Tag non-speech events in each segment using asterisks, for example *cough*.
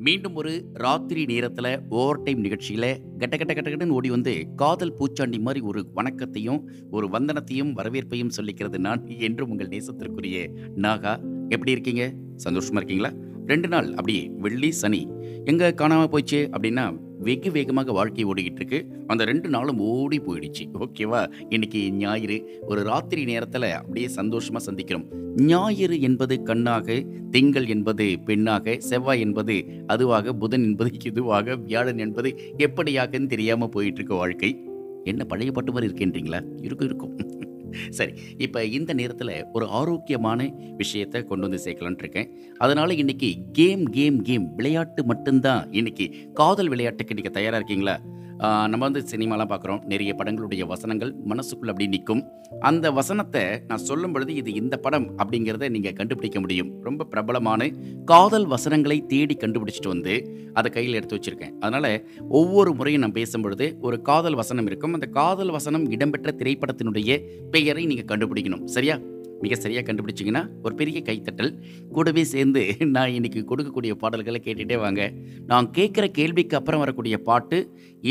மீண்டும் ஒரு ராத்திரி நேரத்தில் ஓவர் டைம் நிகழ்ச்சியில் கட்ட கட்ட கட்ட கட்டன்னு ஓடி வந்து காதல் பூச்சாண்டி மாதிரி ஒரு வணக்கத்தையும் ஒரு வந்தனத்தையும் வரவேற்பையும் சொல்லிக்கிறது நான் என்றும் உங்கள் நேசத்திற்குரிய நாகா. எப்படி இருக்கீங்க? சந்தோஷமாக இருக்கீங்களா? ரெண்டு நாள் அப்படியே வெள்ளி சனி. எங்கே காணாமல் போயிடுச்சு அப்படின்னா வெகு வேகமாக வாழ்க்கை ஓடிக்கிட்டு இருக்கு அந்த ரெண்டு நாளும் ஓடி போயிடுச்சு. ஓகேவா? இன்னைக்கு ஞாயிறு. ஒரு ராத்திரி நேரத்தில் அப்படியே சந்தோஷமாக சந்திக்கிறோம். ஞாயிறு என்பது கண்ணாக திங்கள் என்பது பெண்ணாக செவ்வாய் என்பது அதுவாக புதன் என்பது இதுவாக வியாழன் என்பது எப்படியாகன்னு தெரியாமல் போயிட்டு இருக்க வாழ்க்கை. என்ன பழைய பாட்டு மாதிரி இருக்கேன்றீங்களா? இருக்கும் இருக்கும். சரி இப்போ இந்த நேரத்தில் ஒரு ஆரோக்கியமான விஷயத்தை கொண்டு வந்து சேர்க்கலான்ட்டு இருக்கேன். அதனால இன்னைக்கு கேம் கேம் கேம் விளையாட்டு மட்டும்தான். இன்னைக்கு காதல் விளையாட்டுக்கு நீங்கள் தயாராக இருக்கீங்களா? நம்ம வந்து சினிமாலாம் பார்க்குறோம். நிறைய படங்களுடைய வசனங்கள் மனசுக்குள்ள அப்படி நிற்கும். அந்த வசனத்தை நான் சொல்லும் பொழுது இது இந்த படம் அப்படிங்கிறத நீங்கள் கண்டுபிடிக்க முடியும். ரொம்ப பிரபலமான காதல் வசனங்களை தேடி கண்டுபிடிச்சிட்டு வந்து அதை கையில் எடுத்து வச்சிருக்கேன். அதனால் ஒவ்வொரு முறையும் நான் பேசும் பொழுது ஒரு காதல் வசனம் இருக்கும். அந்த காதல் வசனம் இடம்பெற்ற திரைப்படத்தினுடைய பெயரை நீங்கள் கண்டுபிடிக்கணும். சரியா? மிக சரியாக கண்டுபிடிச்சிங்கன்னா ஒரு பெரிய கைத்தட்டல். கூடவே சேர்ந்து நான் இன்னைக்கு கொடுக்கக்கூடிய பாடல்களை கேட்டுகிட்டே வாங்க. நான் கேட்குற கேள்விக்கு அப்புறம் வரக்கூடிய பாட்டு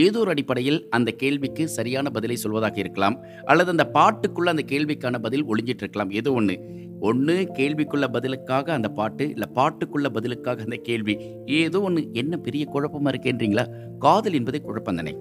ஏதோ ஒரு அடிப்படையில் அந்த கேள்விக்கு சரியான பதிலை சொல்வதாக இருக்கலாம். அல்லது அந்த பாட்டுக்குள்ள அந்த கேள்விக்கான பதில் ஒளிஞ்சிட்டு இருக்கலாம். ஏதோ ஒன்று ஒன்று கேள்விக்குள்ள பதிலுக்காக அந்த பாட்டு இல்லை பாட்டுக்குள்ள பதிலுக்காக அந்த கேள்வி. ஏதோ ஒன்று என்ன பெரிய குழப்பமாக இருக்கேன்றீங்களா காதல் என்பதே குழப்பம் தானே.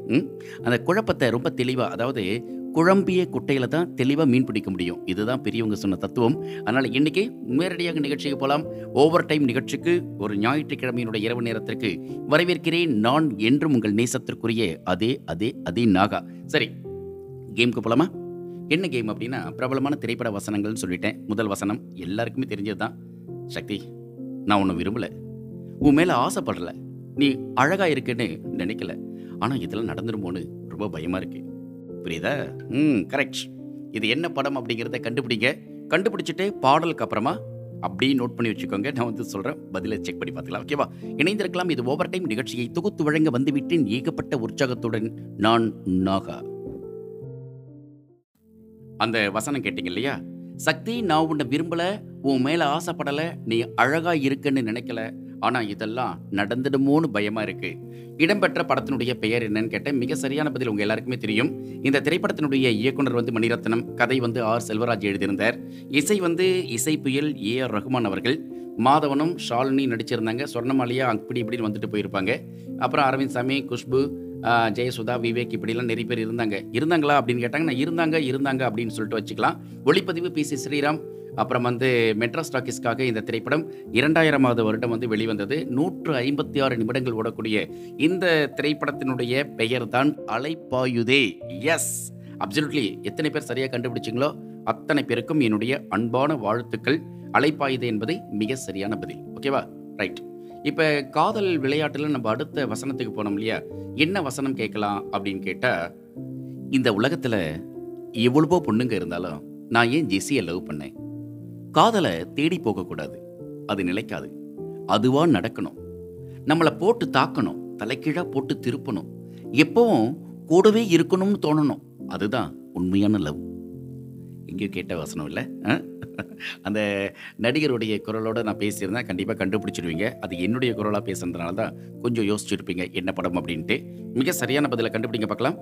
அந்த குழப்பத்தை ரொம்ப தெளிவாக அதாவது குழம்பிய குட்டையில தான் தெளிவாக மீன் பிடிக்க முடியும். இதுதான் பெரியவங்க சொன்ன தத்துவம். அதனால் இன்னைக்கு நேரடியாக நிகழ்ச்சிக்கு போகலாம் ஓவர் டைம் நிகழ்ச்சிக்கு ஒரு ஞாயிற்றுக்கிழமையினுடைய இரவு நேரத்திற்கு வரவேற்கிறேன் நான் என்றும் உங்கள் நேசத்திற்குரிய அதே அதே அதே நாகா. சரி கேமுக்கு போகலாமா என்ன கேம் அப்படின்னா பிரபலமான திரைப்பட வசனங்கள்னு சொல்லிட்டேன். முதல் வசனம் எல்லாருக்குமே தெரிஞ்சது தான் சக்தி நான் ஒன்றும் விரும்பலை. உன் மேலே ஆசைப்படல. நீ அழகாக இருக்குன்னு நினைக்கல. ஆனால் இதெல்லாம் நடந்துருமோன்னு ரொம்ப பயமாக இருக்கு. புரியுதா? ம் கரெக்ட் இது என்ன படம் அப்படிங்கிறத கண்டுபிடிங்க. கண்டுபிடிச்சிட்டு பாடலுக்கு அப்புறமா அப்படியே நோட் பண்ணி வச்சுக்கோங்க. நான் வந்து சொல்கிறேன் பதிலை செக் பண்ணி பார்த்துக்கலாம். ஓகேவா இணைந்திருக்கலாம். இது ஓவர் டைம் நிகழ்ச்சியை தொகுத்து வழங்க வந்துவிட்டேன். ஏகப்பட்ட உற்சாகத்துடன் நான் நாகா. அந்த வசனம் கேட்டீங்க இல்லையா? சக்தி நான் உன்னை விரும்பல உன் மேல ஆசைப்படல நீ அழகா இருக்குன்னு நினைக்கல. ஆனா இதெல்லாம் நடந்துடுமோன்னு பயமா இருக்கு. இடம்பெற்ற படத்தினுடைய பெயர் என்னன்னு கேட்டேன். மிக சரியான பதில் உங்க எல்லாருக்குமே தெரியும். இந்த திரைப்படத்தினுடைய இயக்குனர் வந்து மணிரத்னம் கதை வந்து ஆர் செல்வராஜ் எழுதியிருந்தார். இசை வந்து இசை புயல் ஏ ஆர் ரகுமான் அவர்கள் மாதவனும் ஷாலினி நடிச்சிருந்தாங்க. சொர்ணமாலியா அப்படி இப்படின்னு வந்துட்டு போயிருப்பாங்க. அப்புறம் அரவிந்த் சாமி குஷ்பு ஜெயசுதா விவேக் இப்படிலாம் நிறைய பேர் இருந்தாங்க. இருந்தாங்களா அப்படின்னு கேட்டாங்க. நான் இருந்தாங்க இருந்தாங்க அப்படின்னு சொல்லிட்டு வச்சுக்கலாம். ஒளிப்பதிவு பி சி ஸ்ரீராம் அப்புறம் வந்து மெட்ராஸ் டாக்கிஸ்க்காக இந்த திரைப்படம் இரண்டாயிரமாவது வருடம் வந்து வெளிவந்தது. நூற்று ஐம்பத்தி ஆறு நிமிடங்கள் ஓடக்கூடிய இந்த திரைப்படத்தினுடைய பெயர் தான் அலைப்பாயுதே. எஸ் அப்சல்யூட்லி எத்தனை பேர் சரியாக கண்டுபிடிச்சிங்களோ அத்தனை பேருக்கும் என்னுடைய அன்பான வாழ்த்துக்கள். அலைப்பாயுதே என்பது மிக சரியான பதில். ஓகேவா ரைட் இப்போ காதல் விளையாட்டில் நம்ம அடுத்த வசனத்துக்கு போனோம் இல்லையா? என்ன வசனம் கேட்கலாம் அப்படின்னு கேட்டால் இந்த உலகத்தில் எவ்வளவோ பொண்ணுங்க இருந்தாலும் நான் ஏன் ஜெஸியை லவ் பண்ணேன்? காதலை தேடி போகக்கூடாது. அது நிலைக்காது. அதுவா நடக்கணும். நம்மளை போட்டு தாக்கணும். தலைக்கீழாக போட்டு திருப்பணும். எப்பவும் கூடவே இருக்கணும்னு தோணணும். அதுதான் உண்மையான லவ். எங்கேயும் கேட்ட வசனம் இல்லை. அந்த நடிகருடைய குரலோடு நான் பேசியிருந்தேன். கண்டிப்பாக கண்டுபிடிச்சிடுவீங்க. அது என்னுடைய குரலாக பேசுனதுனால தான் கொஞ்சம் யோசிச்சுருப்பீங்க என்ன படம் அப்படின்ட்டு. மிக சரியான பதிலை கண்டுபிடிங்க பார்க்கலாம்.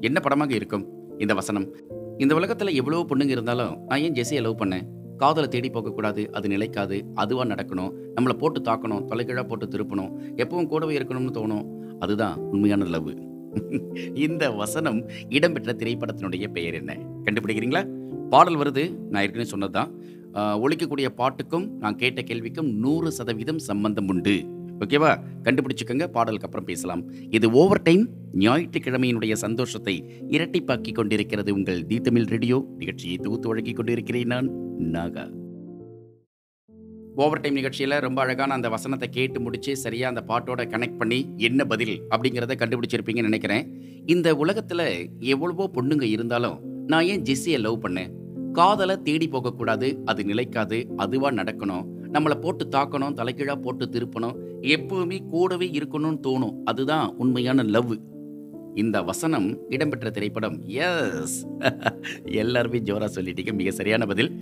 என்ன படமாக இருக்கும் இந்த வசனம்? இந்த உலகத்தில் எவ்வளோ பொண்ணுங்க இருந்தாலும் நான் ஏன் ஜெஸியை லவ் பண்ணேன்? காதலை தேடி போகக்கூடாது அது நிலைக்காது அதுவாக நடக்கணும். நம்மளை போட்டு தாக்கணும் தலைகீழாக போட்டு திருப்பணும். எப்பவும் கூடவே இருக்கணும்னு தோணும். அதுதான் உண்மையான லவ். *laughs* இந்த வசனம் இடம்பெற்ற திரைப்படத்தினுடைய பெயர் என்ன? கண்டுபிடிக்கிறீங்களா? பாடல் வருது நான் ஏற்கனவே சொன்னதுதான். தான் ஒழிக்கக்கூடிய பாட்டுக்கும் நான் கேட்ட கேள்விக்கும் நூறு சதவீதம் சம்பந்தம் உண்டு. ஓகேவா கண்டுபிடிச்சுக்கோங்க பாடலுக்கு அப்புறம் பேசலாம். இது ஓவர் டைம் ஞாயிற்றுக்கிழமையினுடைய சந்தோஷத்தை இரட்டிப்பாக்கி கொண்டிருக்கிறது உங்கள் தி தமிழ் ரேடியோ. நிகழ்ச்சியை தொகுத்து வழங்கி கொண்டிருக்கிறேன் நான் நாகா. ஓவர் டைம் நிகழ்ச்சியில் ரொம்ப அழகான அந்த வசனத்தை கேட்டு முடிச்சு சரியாக அந்த பாட்டோட கனெக்ட் பண்ணி என்ன பதில் அப்படிங்கிறத கண்டுபிடிச்சிருப்பீங்கன்னு நினைக்கிறேன். இந்த உலகத்தில் எவ்வளவோ பொண்ணுங்க இருந்தாலும் நான் ஏன் ஜெஸ்ஸியை லவ் பண்ணேன்? காதலை தேடி போகக்கூடாது அது நிலைக்காது அதுவாக நடக்கணும். நம்மளை போட்டு தாக்கணும் தலைகீழா போட்டு திருப்பணும் எப்பவுமே கூடவே இருக்கணும்னு தோணும். அதுதான் உண்மையான லவ். இந்த வசனம் இடம்பெற்ற திரைப்படம். எஸ் *laughs* எல்லாருமே ஜோரா சொல்லிட்டீங்க. மிக சரியான பதில்.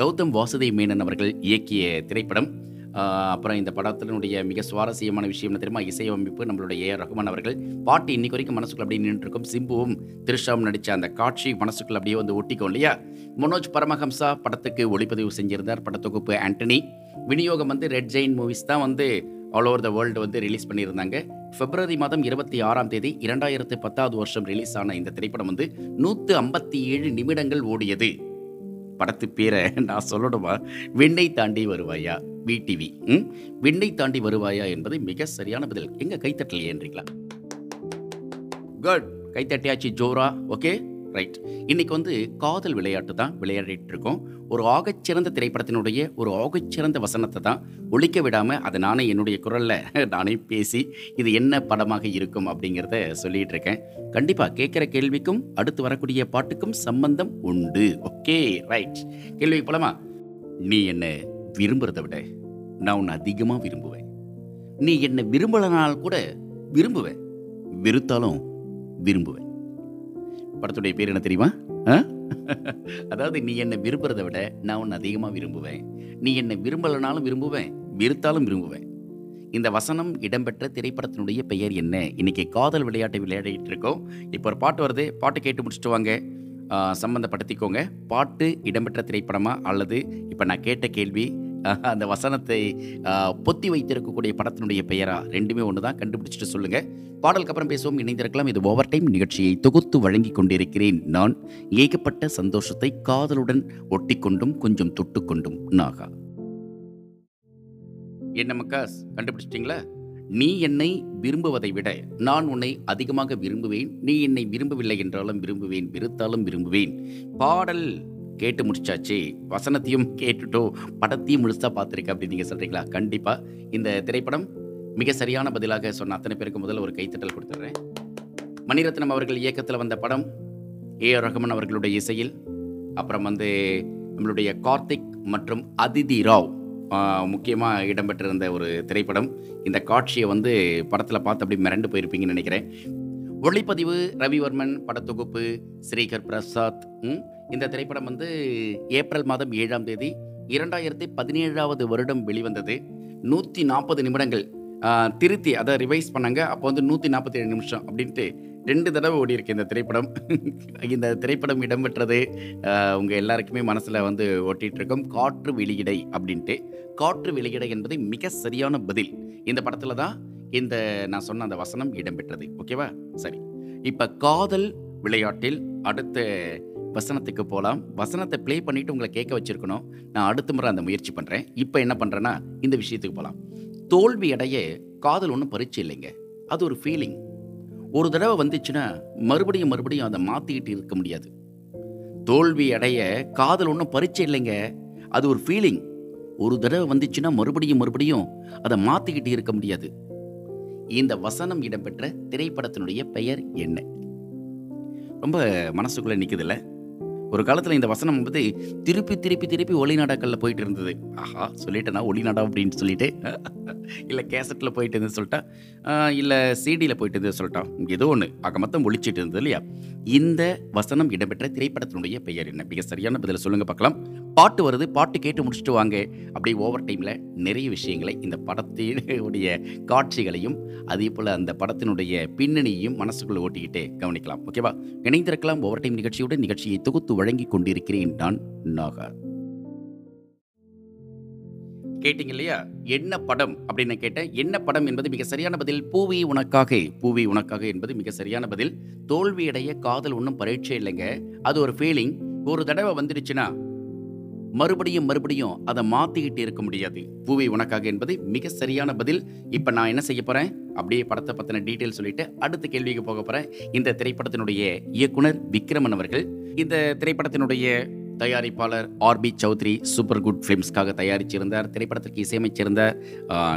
கௌதம் வாசுதேவ் மேனன் அவர்கள் இயக்கிய திரைப்படம். அப்புறம் இந்த படத்தினுடைய மிக சுவாரஸ்யமான விஷயம் தெரியுமா? இசையமைப்பு நம்மளுடைய ஏ ரகுமான் அவர்கள். பாட்டு இன்னைக்கு வரைக்கும் மனசுக்குள்ள அப்படியே நின்றுருக்கும் சிம்புவும் திருஷாவும் நடித்த அந்த காட்சி மனசுக்குள்ள அப்படியே வந்து ஒட்டிக்கும் இல்லையா? மனோஜ் பரமஹம்சா படத்துக்கு ஒளிப்பதிவு செஞ்சிருந்தார். படத்தொகுப்பு ஆண்டனி. விநியோகம் வந்து ரெட் ஜெயின் மூவிஸ் தான் வந்து ஆல் ஓவர் த வேர்ல்டு வந்து ரிலீஸ் பண்ணியிருந்தாங்க. பிப்ரவரி மாதம் இருபத்தி ஆறாம் தேதி இரண்டாயிரத்து பத்தாவது வருஷம் ரிலீஸ் ஆன இந்த திரைப்படம் வந்து நூற்று ஐம்பத்தி ஏழு நிமிடங்கள் ஓடியது. படத்து பேரை நான் சொல்லணுமா? விண்ணை தாண்டி வருவாயா? விடிவி விண்ணை தாண்டி வருவாயா என்பது மிக சரியான பதில். எங்க கைத்தட்டலையேன்றீங்களா குட் கைத்தட்டியாச்சு ஜோரா. ஓகே ரைட் இன்னைக்கு வந்து காதல் விளையாட்டு தான் விளையாடிட்டு இருக்கோம் ஒரு ஆகச்சிறந்த திரைப்படத்தினுடைய ஒரு ஆகச்சிறந்த வசனத்தை தான் ஒழிக்க விடாமல் அதை நானே என்னுடைய குரலில் *laughs* நானே பேசி இது என்ன படமாக இருக்கும் அப்படிங்கிறத சொல்லிட்டு இருக்கேன் கண்டிப்பாக கேட்குற கேள்விக்கும் அடுத்து வரக்கூடிய பாட்டுக்கும் சம்பந்தம் உண்டு. ஓகே ரைட் கேள்விக்கு போலாமா? நீ என்ன விரும்புறதை விட நான் உன்னை அதிகமாக விரும்புவேன். நீ என்னை விரும்பலனால் கூட விரும்புவேன். வெறுத்தாலும் விரும்புவேன். படத்துடைய பேர் என்ன தெரியுமா? அதாவது நீ என்னை விரும்புறதை விட நான் உன்னை அதிகமாக விரும்புவேன். நீ என்னை விரும்பலனாலும் விரும்புவேன் வெறுத்தாலும் விரும்புவேன். இந்த வசனம் இடம்பெற்ற திரைப்படத்தினுடைய பெயர் என்ன? இன்றைக்கி காதல் விளையாட்டை விளையாடிட்டு இருக்கோம். இப்போ ஒரு பாட்டு வருது. பாட்டு கேட்டு முடிச்சுட்டு வாங்க. சம்மந்தப்படுத்திக்கோங்க பாட்டு இடம்பெற்ற திரைப்படமா அல்லது இப்போ நான் கேட்ட கேள்வி அந்த வசனத்தை பொத்தி வைத்திருக்கக்கூடிய படத்தினுடைய பெயரா? ரெண்டுமே ஒன்று தான் கண்டுபிடிச்சிட்டு சொல்லுங்க. பாடலுக்கு அப்புறம் பேசுவோம். இணைந்திருக்கலாம். இது ஓவர் டைம் நிகழ்ச்சியை தொகுத்து வழங்கி கொண்டிருக்கிறேன் நான். ஏகப்பட்ட சந்தோஷத்தை காதலுடன் ஒட்டிக்கொண்டும் கொஞ்சம் தொட்டுக்கொண்டும் நாகா. என்ன மக்காஸ்? கண்டுபிடிச்சிட்டிங்களா? நீ என்னை விரும்புவதை விட நான் உன்னை அதிகமாக விரும்புவேன். நீ என்னை விரும்பவில்லை என்றாலும் விரும்புவேன். வெறுத்தாலும் விரும்புவேன். பாடல் கேட்டு முடிச்சாச்சு. வசனத்தையும் கேட்டுட்டோ படத்தையும் முழுசாக பார்த்துருக்கேன் அப்படின்னு நீங்கள் சொல்கிறீங்களா கண்டிப்பாக இந்த திரைப்படம் மிக சரியான பதிலாக சொன்ன அத்தனை பேருக்கு முதல்ல ஒரு கைத்தட்டல் கொடுத்துட்றேன். மணிரத்னம் அவர்கள் இயக்கத்தில் வந்த படம் ஏ ஆர் ரஹ்மான் அவர்களுடைய இசையில் அப்புறம் வந்து நம்மளுடைய கார்த்திக் மற்றும் அதிதி ராவ் முக்கியமாக இடம்பெற்றிருந்த ஒரு திரைப்படம். இந்த காட்சியை வந்து படத்தில் பார்த்து அப்படி மிரண்டு போயிருப்பீங்கன்னு நினைக்கிறேன். ஒளிப்பதிவு ரவிவர்மன் படத்தொகுப்பு ஸ்ரீகர் பிரசாத் இந்த திரைப்படம் வந்து ஏப்ரல் மாதம் ஏழாம் தேதி இரண்டாயிரத்தி பதினேழாவது வருடம் வெளிவந்தது. நூற்றி நாற்பது நிமிடங்கள் திருத்தி அதை ரிவைஸ் பண்ணாங்க. அப்போ வந்து நூற்றி நாற்பத்தி ஏழு நிமிஷம் அப்படின்ட்டு ரெண்டு தடவை ஓடி இருக்கு இந்த திரைப்படம். இந்த திரைப்படம் இடம்பெற்றது உங்கள் எல்லாருக்குமே மனசில் வந்து ஓட்டிகிட்டு இருக்கும் காற்று வெளியிடை அப்படின்ட்டு. காற்று வெளியிடை என்பது மிக சரியான பதில். இந்த படத்தில் தான் இந்த நான் சொன்ன அந்த வசனம் இடம்பெற்றது. ஓகேவா? சரி. இப்போ காதல் விளையாட்டில் அடுத்த வசனத்துக்கு போகலாம் வசனத்தை ப்ளே பண்ணிவிட்டு உங்களை கேட்க வச்சுருக்கணும். நான் அடுத்த முறை அந்த முயற்சி பண்ணுறேன் இப்போ என்ன பண்ணுறேன்னா இந்த விஷயத்துக்கு போகலாம் தோல்வி அடைய காதல் ஒன்றும் பரிச்சு இல்லைங்க. அது ஒரு ஃபீலிங் ஒரு தடவை வந்துச்சுன்னா மறுபடியும் மறுபடியும் அதை மாற்றிக்கிட்டு இருக்க முடியாது. தோல்வி அடைய காதல் ஒன்றும் பரீட்சை இல்லைங்க. அது ஒரு ஃபீலிங் ஒரு தடவை வந்துச்சுன்னா மறுபடியும் மறுபடியும் அதை மாற்றிக்கிட்டு இருக்க முடியாது. இந்த வசனம் இடம்பெற்ற திரைப்படத்தினுடைய பெயர் என்ன? ரொம்ப மனசுக்குள்ளே நிற்குதுல்ல ஒரு காலத்தில் இந்த வசனம் வந்து திருப்பி திருப்பி திருப்பி ஒளிநாடாக்களில் போயிட்டு இருந்தது. ஆஹா சொல்லிட்டேனா ஒளிநாடா அப்படின்னு சொல்லிட்டு? இல்லை கேசட்டில் போயிட்டு இருந்து சொல்லிட்டா? இல்லை சிடியில் போயிட்டு இருந்து சொல்லிட்டா? ஏதோ ஒன்று ஆக மொத்தம் ஒழிச்சிட்டு இருந்தது இல்லையா? இந்த வசனம் இடம்பெற்ற திரைப்படத்தினுடைய பெயர் என்ன? மிக சரியான பதில் சொல்லுங்கள் பார்க்கலாம். பாட்டு வருது பாட்டு கேட்டு முடிச்சுட்டு வாங்க. அப்படி ஓவர் டைமில் நிறைய விஷயங்களை இந்த படத்தினுடைய காட்சிகளையும் அதே போல் அந்த படத்தினுடைய பின்னணியையும் மனசுக்குள்ளே ஓட்டிக்கிட்டே கவனிக்கலாம். ஓகேவா இணைந்திருக்கலாம் ஓவர் டைம் நிகழ்ச்சியோட நிகழ்ச்சியை தொகுத்து வழங்கி கொண்டிருக்கிறேன் நான் நாகா. கேட்டீங்க இல்லையா? என்ன படம் அப்படின்னு கேட்டேன் என்ன படம் என்பது மிக சரியான பதில். பூவி உனக்காக பூவி உனக்காக என்பது மிக சரியான பதில். தோல்வியடைய காதல் ஒன்றும் பரீட்சை இல்லைங்க. அது ஒரு ஃபீலிங் ஒரு தடவை வந்துடுச்சுன்னா மறுபடியும் மறுபடியும் அதை மாத்திக்கிட்டு இருக்க முடியாது. பூவை உனக்காக என்பது மிக சரியான பதில். இப்போ நான் என்ன செய்ய போறேன்? அப்படியே படத்தை பத்தின டீட்டெயில் சொல்லிட்டு அடுத்த கேள்விக்கு போக போறேன். இந்த திரைப்படத்தினுடைய இயக்குனர் விக்ரமன் அவர்கள். இந்த திரைப்படத்தினுடைய தயாரிப்பாளர் ஆர்பி சௌத்ரி சூப்பர் குட் ஃபிலிம்ஸ்க்காக தயாரிச்சிருந்தார். திரைப்படத்திற்கு இசையமைச்சிருந்த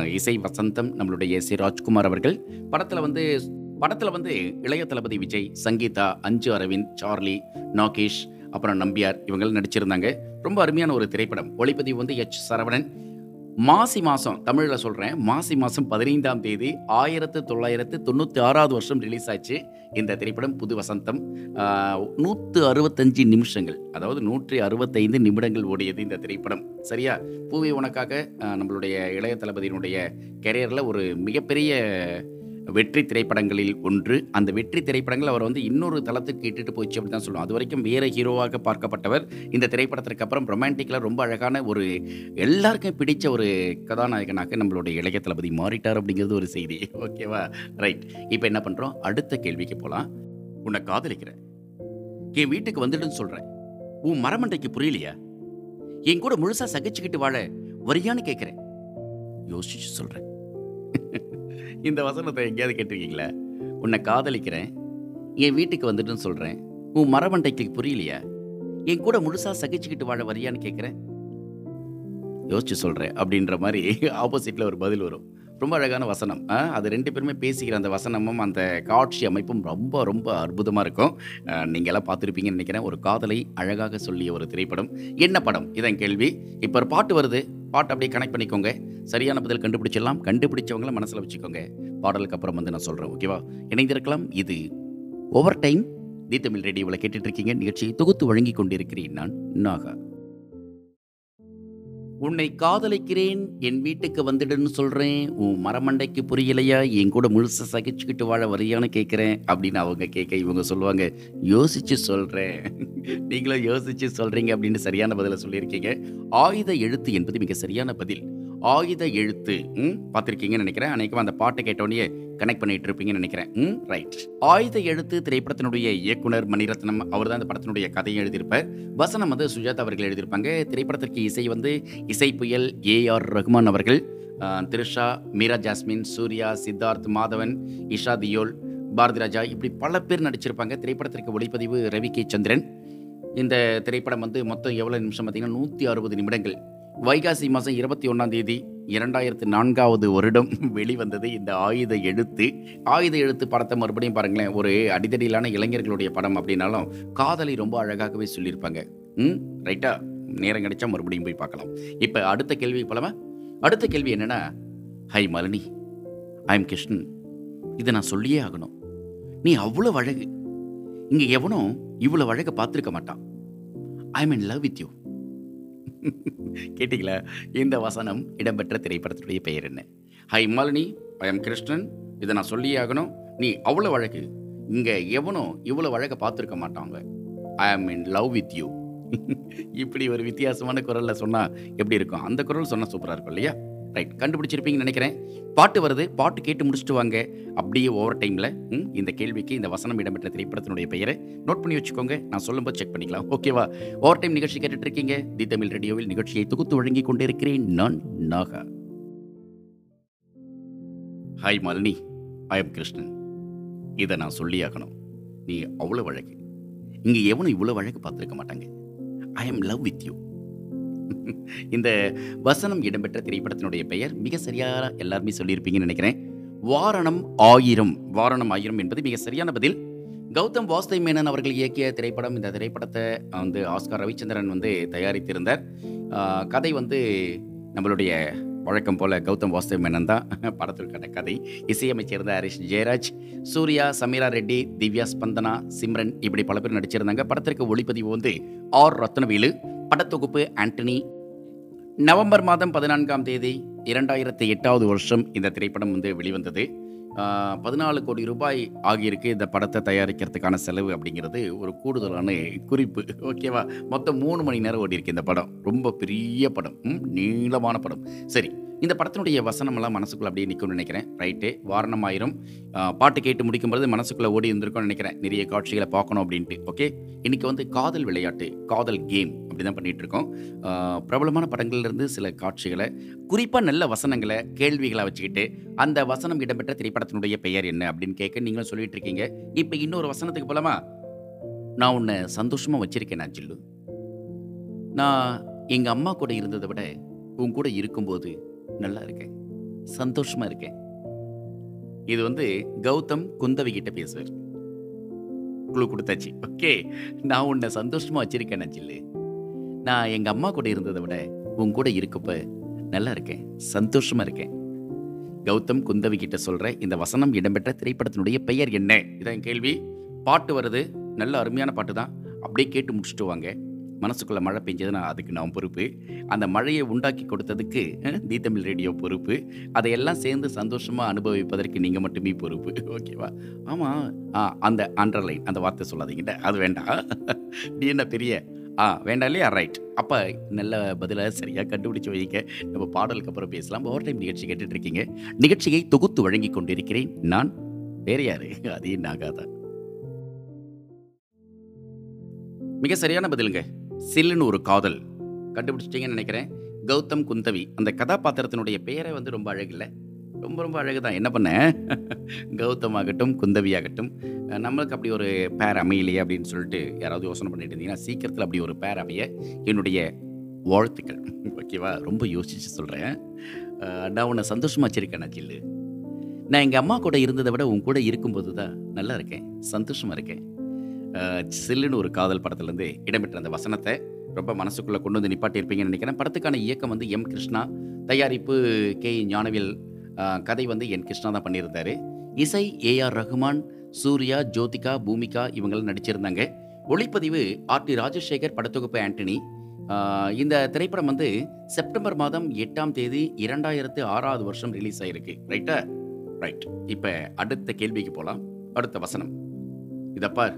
இசை வசந்தம் நம்மளுடைய சி ராஜ்குமார் அவர்கள். படத்தில் வந்து படத்தில் வந்து இளைய தளபதி விஜய் சங்கீதா அஞ்சு அரவிந்த் சார்லி நாகேஷ் அப்புறம் நம்பியார் இவங்க நடிச்சிருந்தாங்க ரொம்ப அருமையான ஒரு திரைப்படம் ஒளிப்பதிவு வந்து எச் சரவணன் மாசி மாதம் தமிழில் சொல்கிறேன் மாசி மாதம் பதினைந்தாம் தேதி 1996வது வருஷம் ரிலீஸ் ஆச்சு. இந்த திரைப்படம் புது வசந்தம். நூற்று அறுபத்தஞ்சு நிமிஷங்கள். அதாவது 165 நிமிடங்கள் ஓடியது இந்த திரைப்படம். சரியா? பூவே உனக்காக நம்மளுடைய இளைய தளபதியினுடைய கெரியரில் ஒரு மிகப்பெரிய வெற்றி திரைப்படங்களில் ஒன்று. அந்த வெற்றி திரைப்படங்கள் அவர் வந்து இன்னொரு தளத்துக்கு இட்டுட்டு போச்சு அப்படின்னு தான் சொல்லுவோம் அது வரைக்கும் வேற ஹீரோவாக பார்க்கப்பட்டவர். இந்த திரைப்படத்திற்கு அப்புறம் ரொமான்டிக்கில் ரொம்ப அழகான ஒரு எல்லாருக்கும் பிடிச்ச ஒரு கதாநாயகனாக நம்மளுடைய இளைய தளபதி மாறிட்டார் அப்படிங்கிறது ஒரு செய்தி. ஓகேவா? ரைட். இப்போ என்ன பண்ணுறோம் அடுத்த கேள்விக்கு போகலாம் உன்னை காதலிக்கிறேன். என் வீட்டுக்கு வந்துடுன்னு சொல்கிறேன் உன் மரமண்டைக்கு புரியலையா? என் கூட முழுசாக சகிச்சுக்கிட்டு வாழ வரியான்னு கேட்குறேன் யோசிச்சு சொல்கிறேன் *laughs* இந்த வசனத்தை எங்கேயாவது கேட்டிருக்கீங்களா? உன்னை காதலிக்கிறேன். என் வீட்டுக்கு வந்துட்டுன்னு சொல்கிறேன் உன் மரமண்டைக்கு புரியலையா? என் கூட முழுசா சகிச்சுக்கிட்டு வாழ வரியான்னு கேட்குறேன் யோசிச்சு சொல்கிறேன் அப்படின்ற மாதிரி ஆப்போசிட்டில் ஒரு பதில் வரும். ரொம்ப அழகான வசனம். அது ரெண்டு பேருமே பேசிக்கிற அந்த வசனமும், அந்த காட்சி அமைப்பும் ரொம்ப ரொம்ப அற்புதமா இருக்கும். நீங்களாம் நீங்க எல்லாம் நினைக்கிறேன். ஒரு காதலை அழகாக சொல்லிய ஒரு திரைப்படம். என்ன படம்? இதான் கேள்வி. இப்போ ஒரு பாட்டு வருது. பாட்டை அப்படியே கனெக்ட் பண்ணிக்கோங்க. சரியான பதில் கண்டுபிடிச்சிடலாம். கண்டுபிடிச்சவங்கள மனசில் வச்சுக்கோங்க. பாடலுக்கு அப்புறம் வந்து நான் சொல்கிறேன் ஓகேவா? இணைந்திருக்கலாம். இது ஓவர் டைம் தி தமிழ் ரேடியோவில் கேட்டுட்ருக்கீங்க நிகழ்ச்சியை தொகுத்து வழங்கிக் கொண்டிருக்கிறேன் நான் நாகா. உன்னை காதலிக்கிறேன். என் வீட்டுக்கு வந்துடுன்னு சொல்கிறேன் உன் மரமண்டைக்கு புரியலையா? என் கூட முழுசா சகிச்சுக்கிட்டு வாழ வரியான்னு கேட்குறேன் அப்படின்னு அவங்க கேட்க இவங்க சொல்லுவாங்க. யோசிச்சு சொல்கிறேன் நீங்களும் யோசிச்சு சொல்கிறீங்க அப்படின்னு சரியான பதிலை சொல்லியிருக்கீங்க. ஆயுத எழுத்து என்பது மிக சரியான பதில். ஆயுத எழுத்து. ம் பார்த்திருக்கீங்கன்னு நினைக்கிறேன். அநேகமா அந்த பாட்டை கேட்டோடனே கனெக்ட் பண்ணிட்டு இருப்பீங்கன்னு நினைக்கிறேன். ம் ரைட். ஆயுத எழுத்து திரைப்படத்தினுடைய இயக்குனர் மணிரத்னம். அவர் தான் இந்த படத்தினுடைய கதையை எழுதியிருப்பார். வசனம் வந்து சுஜாதா அவர்கள் எழுதியிருப்பாங்க. திரைப்படத்திற்கு இசை வந்து இசை புயல் ஏ.ஆர். ரகுமான் அவர்கள். அ திரிஷா, மீரா ஜாஸ்மின், சூர்யா, சித்தார்த், மாதவன், இஷா தியோல், பாரதி ராஜா இப்படி பல பேர் நடிச்சிருப்பாங்க. திரைப்படத்திற்கு ஒளிப்பதிவு ரவி கே. சந்திரன். இந்த திரைப்படம் வந்து மொத்தம் எவ்வளோ நிமிஷம் பார்த்தீங்கன்னா 160 நிமிடங்கள். வைகாசி மாதம் இருபத்தி ஒன்றாம் தேதி 2004வது வருடம் *laughs* வெளிவந்தது இந்த ஆயுத எழுத்து. ஆயுத எழுத்து படத்தை மறுபடியும் பாருங்களேன். ஒரு அடிதடியிலான இளைஞர்களுடைய படம் அப்படின்னாலும், காதலை ரொம்ப அழகாகவே சொல்லியிருப்பாங்க. ம் ரைட்டா? நேரம் கிடைச்சா மறுபடியும் போய் பார்க்கலாம். இப்போ அடுத்த கேள்வி போலவா அடுத்த கேள்வி என்னென்னா hi Malini I am Krishnan. இதை நான் சொல்லியே ஆகணும். நீ அவ்வளோ அழகு. இங்கே எவனும் இவ்வளோ அழகை பார்த்துருக்க மாட்டான். I mean in love with you. கேட்டீங்களா? இந்த வசனம் இடம்பெற்ற திரைப்படத்துடைய பெயர் என்ன? Hi Malini. I am Krishnan. இதை நான் சொல்லியே ஆகணும். நீ அவ்வளோ வழக்கு இங்கே எவனும் இவ்வளோ வழக்கை பார்த்துருக்க மாட்டாங்க. ஐ ஆம் இன் லவ் வித் யூ. இப்படி ஒரு வித்தியாசமான குரலில் சொன்னால் எப்படி இருக்கும்? அந்த குரல் சொன்னால் சூப்பராக இருக்கும் இல்லையா? ரைட். கண்டுபிடிச்சிருப்பீங்கன்னு நினைக்கிறேன். பாட்டு வருது. பாட்டு கேட்டு முடிச்சுட்டு வாங்க. அப்படியே ஓவர் டைமில் ம் இந்த கேள்விக்கு இந்த வசனம் இடம்பெற்ற திரைப்படத்தினுடைய பெயரை நோட் பண்ணி வச்சுக்கோங்க. நான் சொல்லும்போது செக் பண்ணிக்கலாம். ஓகேவா? ஓவர் டைம் நிகழ்ச்சி கேட்டுட்டு இருக்கீங்க. தி தமிழ் ரேடியோவில் நிகழ்ச்சியை தொகுத்து வழங்கி கொண்டிருக்கிறேன் நான் Naga. Hi Malini. I am Krishnan. இதை நான் சொல்லியாகணும். நீ அவ்வளோ அழகு. இங்கே எவனும் இவ்வளோ வழக்கு பார்த்துருக்க மாட்டாங்க. I am love with you. இந்த வசனம் இடம்பெற்ற திரைப்படத்தினுடைய பெயர் மிக சரியாக எல்லாருமே சொல்லியிருப்பீங்கன்னு நினைக்கிறேன். வாரணம் ஆயிரம். வாரணம் ஆயிரம் என்பது மிக சரியான பதில். கௌதம் வாஸ்தை மேனன் அவர்கள் இயக்கிய திரைப்படம். இந்த திரைப்படத்தை வந்து ஆஸ்கார் ரவிச்சந்திரன் வந்து தயாரித்திருந்தார். கதை வந்து நம்மளுடைய வழக்கம் போல் கௌதம் வாஸ்தவ மேனன் தான் படத்திற்கான கதை. இசையமைச்சிருந்த ஹரிஷ் ஜெயராஜ், சூர்யா, சமீரா ரெட்டி, திவ்யா ஸ்பந்தனா, சிம்ரன் இப்படி பல பேர் நடிச்சிருந்தாங்க. படத்திற்கு ஒளிப்பதிவு வந்து ஆர். ரத்னவேலு. படத்தொகுப்பு ஆண்டனி. நவம்பர் மாதம் 14ஆம் தேதி 2008வது வருஷம் இந்த திரைப்படம் வந்து வெளிவந்தது. பதினாலு கோடி ரூபாய் ஆகியிருக்கு இந்த படத்தை தயாரிக்கிறதுக்கான செலவு அப்படிங்கிறது ஒரு கூடுதலான குறிப்பு. ஓகேவா? மொத்தம் மூணு மணி நேரம் ஓடியிருக்கு இந்த படம். ரொம்ப பெரிய படம். ம் நீளமான படம். சரி. இந்த படத்தினுடைய வசனமெல்லாம் மனசுக்குள்ள அப்படியே நிற்கும்னு நினைக்கிறேன். ரைட்டு. வாரணம் ஆயிரும் பாட்டு கேட்டு முடிக்கும்போது மனசுக்குள்ளே ஓடி இருந்திருக்கும்னு நினைக்கிறேன். நிறைய காட்சிகளை பார்க்கணும் அப்படின்ட்டு. ஓகே. இன்றைக்கி வந்து காதல் விளையாட்டு, காதல் கேம் அப்படி தான் பண்ணிகிட்ருக்கோம் இருக்கோம். பிரபலமான படங்கள்லேருந்து சில காட்சிகளை குறிப்பாக நல்ல வசனங்களை கேள்விகளை வச்சுக்கிட்டு, அந்த வசனம் இடம்பெற்ற திரைப்படத்தினுடைய பெயர் என்ன அப்படின்னு கேட்க நீங்களும் சொல்லிட்டு இருக்கீங்க. இப்போ இன்னொரு வசனத்துக்கு போலாமா? நான் உன்னை சந்தோஷமாக வச்சுருக்கேன் நான் ஜில்லு? நான் எங்கள் அம்மா கூட இருந்ததை விட, உன் கூட இருக்கும்போது நல்லா இருக்கேன். சந்தோஷமா இருக்கேன். இது வந்து கௌதம் குந்தவி கிட்ட பேசுவார். குழு கொடுத்தாச்சு ஓகே. நான் உன்னை சந்தோஷமா வச்சிருக்கேன் ஜில்லு? நான் எங்க அம்மா கூட இருந்ததை விட, உன் கூட இருக்கப்ப நல்லா இருக்கேன் சந்தோஷமா இருக்கேன் கௌதம் குந்தவி கிட்ட சொல்ற இந்த வசனம் இடம்பெற்ற திரைப்படத்தினுடைய பெயர் என்ன இதான் கேள்வி பாட்டு வருது நல்ல அருமையான பாட்டு தான் அப்படியே கேட்டு முடிச்சுட்டு வாங்க மனசுக்குள்ளே மழை பெஞ்சதுன்னா அதுக்கு நான் பொறுப்பு. அந்த மழையை உண்டாக்கி கொடுத்ததுக்கு தி தமிழ் ரேடியோ பொறுப்பு. அதையெல்லாம் சேர்ந்து சந்தோஷமாக அனுபவிப்பதற்கு நீங்கள் மட்டுமே பொறுப்பு. ஓகேவா? ஆமாம் ஆ அந்த அண்டர்லைன் அந்த வார்த்தை சொல்லாதீங்கட்ட அது வேண்டாம். நீ என்ன பெரிய ஆ வேண்டாம் இல்லையா? ரைட் அப்போ நல்ல பதிலாக சரியாக கண்டுபிடிச்சு வைக்க நம்ம பாடலுக்கு அப்புறம் பேசலாம். ஓவர் டைம் நிகழ்ச்சி கேட்டுட்ருக்கீங்க நிகழ்ச்சியை தொகுத்து வழங்கி கொண்டிருக்கிறேன் நான். வேற யாரு? அதே நாகாதான் மிக சரியான பதிலுங்க. சில்லுன்னு ஒரு காதல். கண்டுபிடிச்சிட்டிங்கன்னு நினைக்கிறேன். கௌதம் குந்தவி அந்த கதாபாத்திரத்தினுடைய பெயரை வந்து ரொம்ப அழகில்லை ரொம்ப ரொம்ப அழகு தான் என்ன பண்ண? *laughs* கௌதம் ஆகட்டும் குந்தவி ஆகட்டும் நம்மளுக்கு அப்படி ஒரு பேர் அமையலையே அப்படின்னு சொல்லிட்டு யாராவது யோசனை பண்ணிட்டு இருந்தீங்கன்னா சீக்கிரத்தில் அப்படி ஒரு பேர் அமைய என்னுடைய வாழ்த்துக்கள். ஓகேவா? ரொம்ப யோசிச்சு சொல்கிறேன் நான் உன்னை சந்தோஷமாக வச்சிருக்கேன் நான் சில்லு நான் எங்கள் அம்மா கூட இருந்ததை விட உன் கூட இருக்கும்போது தான் நல்லா இருக்கேன். சந்தோஷமாக இருக்கேன். சில்லுன்னு ஒரு காதல் படத்துலேருந்து இடம்பெற்ற அந்த வசனத்தை ரொம்ப மனசுக்குள்ளே கொண்டு வந்து நிப்பாட்டியிருப்பீங்கன்னு நினைக்கிறேன். படத்துக்கான இயக்கம் வந்து எம் கிருஷ்ணா தயாரிப்பு கே ஞானவேல் கதை வந்து என் கிருஷ்ணா தான் பண்ணியிருந்தாரு. இசை ஏஆர் ரஹ்மான் சூர்யா ஜோதிகா பூமிகா இவங்கெல்லாம் நடிச்சிருந்தாங்க. ஒளிப்பதிவு ஆர் டி ராஜசேகர் படத்தொகுப்பு ஆண்டனி. இந்த திரைப்படம் வந்து செப்டம்பர் மாதம் எட்டாம் தேதி இரண்டாயிரத்து ஆறாவது வருஷம் ரிலீஸ் ஆயிருக்கு. ரைட்டா? ரைட். இப்போ அடுத்த கேள்விக்கு போகலாம் அடுத்த வசனம். இதப்பார்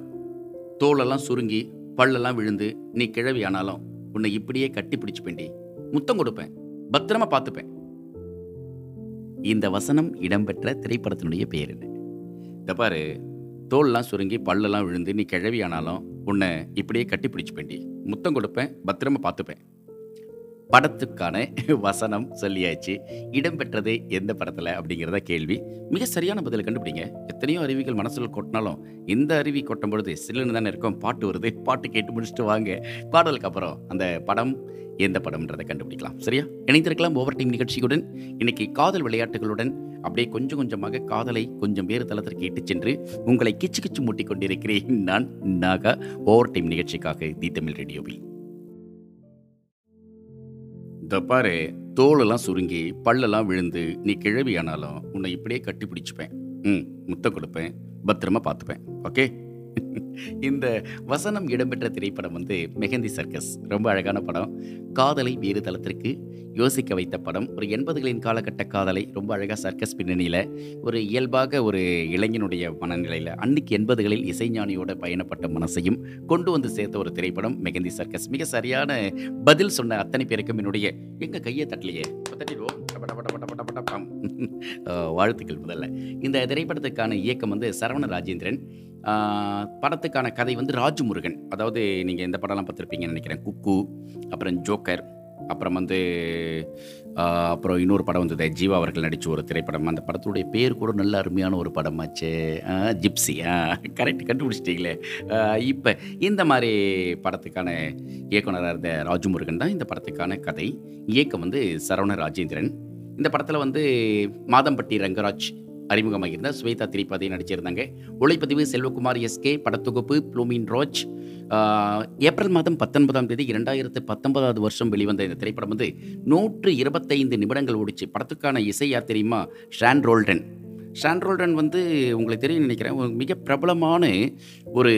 தோலெல்லாம் சுருங்கி பல்லெல்லாம் விழுந்து நீ கிழவி ஆனாலும் உன்னை இப்படியே கட்டி பிடிச்சுப்பேண்டி முத்தம் கொடுப்பேன். பத்திரமா பார்த்துப்பேன். இந்த வசனம் இடம்பெற்ற திரைப்படத்தினுடைய பெயர் என்ன? இந்த பாரு. தோல்லாம் சுருங்கி பல்லெல்லாம் விழுந்து நீ கிழவி ஆனாலும் உன்னை இப்படியே கட்டி பிடிச்சுப்பேண்டி முத்தம் கொடுப்பேன் பத்திரமா பார்த்துப்பேன். படத்துக்கான வசனம் சொல்லியாச்சு. இடம்பெற்றது எந்த படத்தில் அப்படிங்கிறத கேள்வி. மிக சரியான பதில் கண்டுபிடிங்க. எத்தனையோ அருவிகள் மனசில் கொட்டினாலும் இந்த அருவி கொட்டும் பொழுது சில்லுன்னு தானே இருக்கும். பாட்டு வருது. பாட்டு கேட்டு முடிச்சுட்டு வாங்க. பாடலுக்கு அப்புறம் அந்த படம் எந்த படம்ன்றதை கண்டுபிடிக்கலாம். சரியா? இணைந்திருக்கலாம் ஓவர் டீம் நிகழ்ச்சியுடன். இன்னைக்கு காதல் விளையாட்டுகளுடன் அப்படியே கொஞ்சம் கொஞ்சமாக காதலை கொஞ்சம் வேறு தளத்திற்கு இட்டுச் சென்று உங்களை கிச்சு கிச்சு மூட்டி கொண்டிருக்கிறேன் நான் நாகா. ஓவர் டைம் நிகழ்ச்சிக்காக தி தமிழ் ரேடியோவில். இந்த பாரு தோலெல்லாம் சுருங்கி பல்லெல்லாம் விழுந்து நீ கிழவி ஆனாலும் உன்னை இப்படியே கட்டி பிடிச்சிப்பேன் ம் முத்தம் கொடுப்பேன் பத்திரமா பார்த்துப்பேன். ஓகே? இந்த வசனம் இடம்பெற்ற திரைப்படம் வந்து மெஹந்தி சர்க்கஸ். ரொம்ப அழகான படம். காதலை வேறு தளத்திற்கு யோசிக்க வைத்த படம். ஒரு எண்பதுகளின் காலகட்ட காதலை ரொம்ப அழகாக சர்க்கஸ் பின்னணியில் ஒரு இயல்பாக ஒரு இளைஞனுடைய மனநிலையில் அன்னைக்கு எண்பதுகளில் இசைஞானியோட பயணப்பட்ட மனசையும் கொண்டு வந்து சேர்த்த ஒரு திரைப்படம் மெகந்தி சர்க்கஸ். மிக சரியான பதில் சொன்ன அத்தனை பேருக்கும் என்னுடைய எங்க கையை தட்டலையே. தட்டிடுவோம். வாழ்த்துக்கள் முதல்ல. இந்த திரைப்படத்துக்கான இயக்கம் வந்து சரவண ராஜேந்திரன். படத்துக்கான கதை வந்து ராஜமுருகன். அதாவது நீங்கள் இந்த படம்லாம் பார்த்துருப்பீங்கன்னு நினைக்கிறேன். குக்கு அப்புறம் ஜோக்கர் அப்புறம் வந்து அப்புறம் இன்னொரு படம் வந்தது. ஜீவா அவர்கள் நடித்த ஒரு திரைப்படம். அந்த படத்துடைய பேர் கூட நல்ல அருமையான ஒரு படமாச்சு ஆஹ், ஜிப்சி. கரெக்ட் கண்டுபிடிச்சிட்டிங்களே. இப்போ இந்த மாதிரி படத்துக்கான இயக்குனராக இருந்த ராஜமுருகன் தான் இந்த படத்துக்கான கதை. இயக்கம் வந்து சரவண ராஜேந்திரன். இந்த படத்தில் வந்து மாதம்பட்டி ரங்கராஜ் அறிமுகமாகியிருந்த ஸ்வேதா திரிபாதி நடிச்சிருந்தாங்க. ஒளிப்பதிவு செல்வகுமார் எஸ்கே படத்தொகுப்பு ப்ளூமின் ரோஜ். ஏப்ரல் மாதம் பத்தொன்பதாம் தேதி இரண்டாயிரத்து பத்தொன்பதாவது வருஷம் வெளிவந்த இந்த திரைப்படம் வந்து நூற்று இருபத்தைந்து நிமிடங்கள் ஓடிச்சு. படத்துக்கான இசை யாத்திரியுமா ஷான் ரோல்டன். ஷான் வந்து உங்களுக்கு தெரியும் நினைக்கிறேன். மிக பிரபலமான ஒரு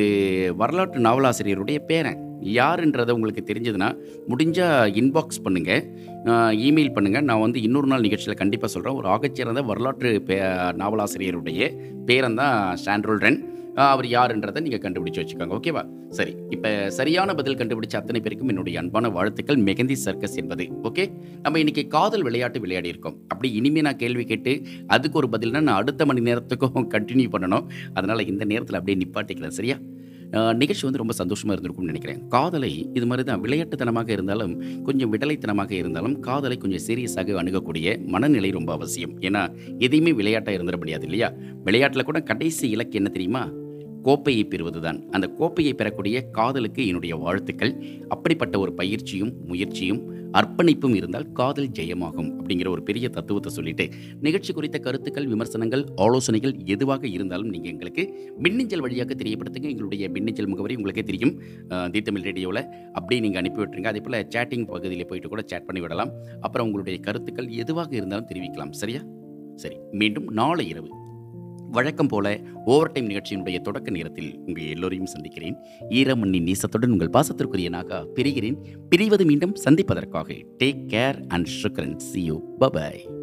வரலாற்று நாவலாசிரியருடைய பேரன். யாருன்றதை உங்களுக்கு தெரிஞ்சதுன்னா முடிஞ்சால் இன்பாக்ஸ் பண்ணுங்கள் இமெயில் பண்ணுங்கள் நான் வந்து இன்னொரு நாள் நிகழ்ச்சியில் கண்டிப்பாக சொல்கிறேன் ஒரு ஆகச்சிறந்த வரலாற்று பே நாவலாசிரியருடைய பேரன் தான் ஷான்ரோல்டன் அவர் யாருன்றதை நீங்கள் கண்டுபிடிச்சு வச்சுக்கோங்க ஓகேவா? சரி இப்போ சரியான பதில் கண்டுபிடிச்ச அத்தனை பேருக்கும் என்னுடைய அன்பான வாழ்த்துக்கள் மெகந்தி சர்க்கஸ் என்பது ஓகே? நம்ம இன்னைக்கு காதல் விளையாட்டு விளையாடி இருக்கோம். அப்படி இனிமே நான் கேள்வி கேட்டு அதுக்கு ஒரு பதில்னா நான் அடுத்த மணி நேரத்துக்கும் கண்டினியூ பண்ணணும். அதனால் இந்த நேரத்தில் அப்படியே நிப்பாட்டிக்கலாம் சரியா? நிகழ்ச்சி வந்து ரொம்ப சந்தோஷமாக இருந்திருக்கும்னு நினைக்கிறேன். காதலை இது மாதிரி தான் விளையாட்டுத்தனமாக இருந்தாலும் கொஞ்சம் விடலைத்தனமாக இருந்தாலும் காதலை கொஞ்சம் சீரியஸாக அணுகக்கூடிய மனநிலை ரொம்ப அவசியம். ஏன்னா எதையுமே விளையாட்டாக இருந்துட முடியாது இல்லையா? விளையாட்டில் கூட கடைசி இலக்கு என்ன தெரியுமா? கோப்பையை பெறுவதுதான். அந்த கோப்பையை பெறக்கூடிய காதலுக்கு என்னுடைய வாழ்த்துக்கள். அப்படிப்பட்ட ஒரு பயிற்சியும் முயற்சியும் அர்ப்பணிப்பும் இருந்தால் காதல் ஜெயமாகும் அப்படிங்கிற ஒரு பெரிய தத்துவத்தை சொல்லிட்டு நிகழ்ச்சி குறித்த கருத்துக்கள் விமர்சனங்கள் ஆலோசனைகள் எதுவாக இருந்தாலும் நீங்கள் எங்களுக்கு மின்னஞ்சல் வழியாக தெரியப்படுத்துங்க. எங்களுடைய மின்னஞ்சல் முகவரி உங்களுக்கே தெரியும். தி தமிழ் ரேடியோவில் அப்படியே நீங்கள் அனுப்பி விட்டுருங்க. அதே போல் சேட்டிங் பகுதியில் போயிட்டு கூட சேட் பண்ணி விடலாம். அப்புறம் உங்களுடைய கருத்துக்கள் எதுவாக இருந்தாலும் தெரிவிக்கலாம். சரியா? சரி மீண்டும் நாளை இரவு. வழக்கம் போல ஓவர் டைம் நிகழ்ச்சியினுடைய தொடக்க நேரத்தில் உங்கள் எல்லோரையும் சந்திக்கிறேன். ஈரமண்ணி நீசத்துடன் உங்கள் பாசத்திற்குரிய நாகா பிரிகிறேன். பிரிவது மீண்டும் சந்திப்பதற்காக டேக் கேர் அண்ட் ஷுக்ரன் சி யூ பபாய்